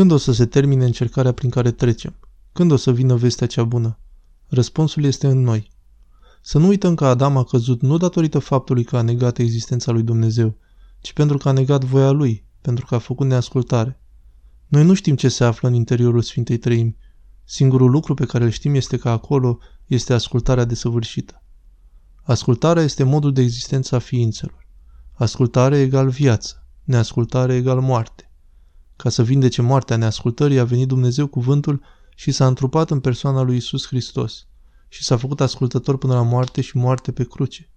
Când o să se termine încercarea prin care trecem? Când o să vină vestea cea bună? Răspunsul este în noi. Să nu uităm că Adam a căzut nu datorită faptului că a negat existența lui Dumnezeu, ci pentru că a negat voia lui, pentru că a făcut neascultare. Noi nu știm ce se află în interiorul Sfintei Treimi. Singurul lucru pe care îl știm este că acolo este ascultarea desăvârșită. Ascultarea este modul de existență a ființelor. Ascultare egal viață, neascultare egal moarte. Ca să vindece moartea neascultării a venit Dumnezeu cuvântul și s-a întrupat în persoana lui Isus Hristos și s-a făcut ascultător până la moarte și moarte pe cruce.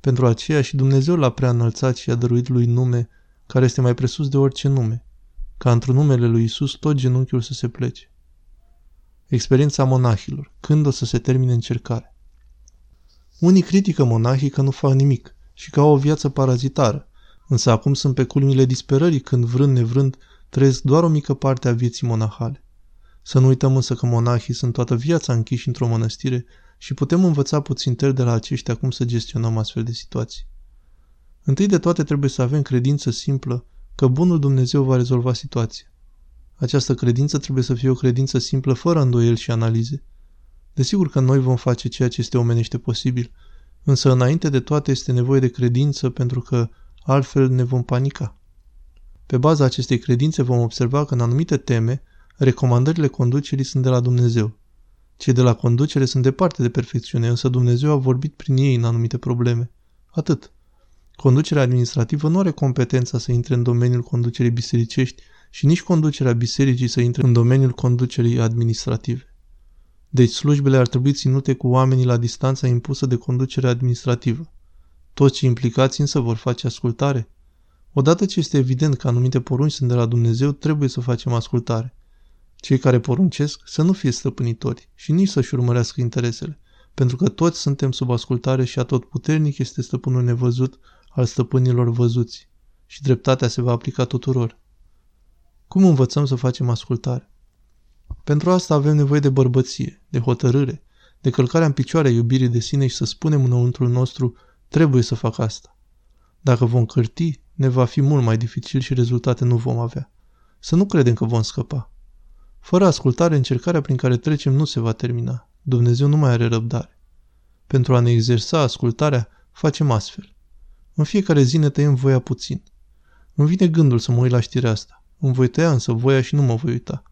Pentru aceea și Dumnezeu l-a prea înălțat și a dăruit lui nume care este mai presus de orice nume, ca într-un numele lui Isus tot genunchiul să se plece. Experiența monahilor. Când o să se termine încercarea? Unii critică monahii că nu fac nimic și că au o viață parazitară, însă acum sunt pe culmile disperării când vrând nevrând trăiesc doar o mică parte a vieții monahale. Să nu uităm însă că monahii sunt toată viața închiși într-o mănăstire și putem învăța puțin tări de la aceștia cum să gestionăm astfel de situații. Întâi de toate trebuie să avem credință simplă că bunul Dumnezeu va rezolva situația. Această credință trebuie să fie o credință simplă, fără îndoieli și analize. Desigur că noi vom face ceea ce este omenește posibil, însă înainte de toate este nevoie de credință pentru că altfel ne vom panica. Pe baza acestei credințe vom observa că în anumite teme, recomandările conducerii sunt de la Dumnezeu. Cei de la conducere sunt departe de perfecțiune, însă Dumnezeu a vorbit prin ei în anumite probleme. Atât. Conducerea administrativă nu are competența să intre în domeniul conducerii bisericești și nici conducerea bisericii să intre în domeniul conducerii administrative. Deci slujbele ar trebui ținute cu oamenii la distanța impusă de conducerea administrativă. Toți cei implicați însă vor face ascultare. Odată ce este evident că anumite porunci sunt de la Dumnezeu, trebuie să facem ascultare. Cei care poruncesc să nu fie stăpânitori și nici să-și urmărească interesele, pentru că toți suntem sub ascultare și atot puternic este stăpânul nevăzut al stăpânilor văzuți și dreptatea se va aplica tuturor. Cum învățăm să facem ascultare? Pentru asta avem nevoie de bărbăție, de hotărâre, de călcarea în picioare a iubirii de sine și să spunem înăuntru nostru, trebuie să fac asta. Dacă vom cârti, ne va fi mult mai dificil și rezultate nu vom avea. Să nu credem că vom scăpa. Fără ascultare, încercarea prin care trecem nu se va termina. Dumnezeu nu mai are răbdare. Pentru a ne exersa ascultarea, facem astfel. În fiecare zi ne tăiem voia puțin. Îmi vine gândul să mă uit la știrea asta. Îmi voi tăia însă voia și nu mă voi uita.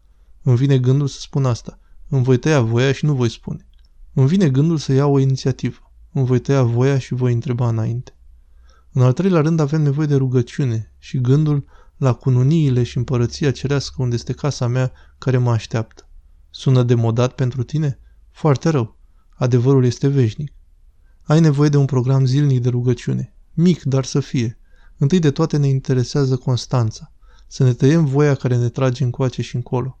Îmi vine gândul să spun asta. Îmi voi tăia voia și nu voi spune. Îmi vine gândul să iau o inițiativă. Îmi voi tăia voia și voi întreba înainte. În al treilea rând avem nevoie de rugăciune și gândul la cununiile și împărăția cerească unde este casa mea care mă așteaptă. Sună demodat pentru tine? Foarte rău. Adevărul este veșnic. Ai nevoie de un program zilnic de rugăciune. Mic, dar să fie. Întâi de toate ne interesează constanța. Să ne tăiem voia care ne trage încoace și încolo.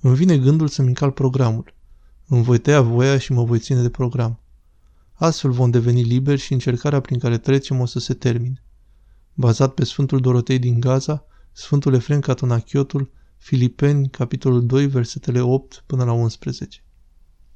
Îmi vine gândul să-mi încal programul. Îmi voi tăia voia și mă voi ține de program. Astfel vom deveni liberi și încercarea prin care trecem o să se termine. Bazat pe Sfântul Dorotei din Gaza, Sfântul Efrem Catonachiotul, Filipeni, capitolul 2, versetele 8 până la 11.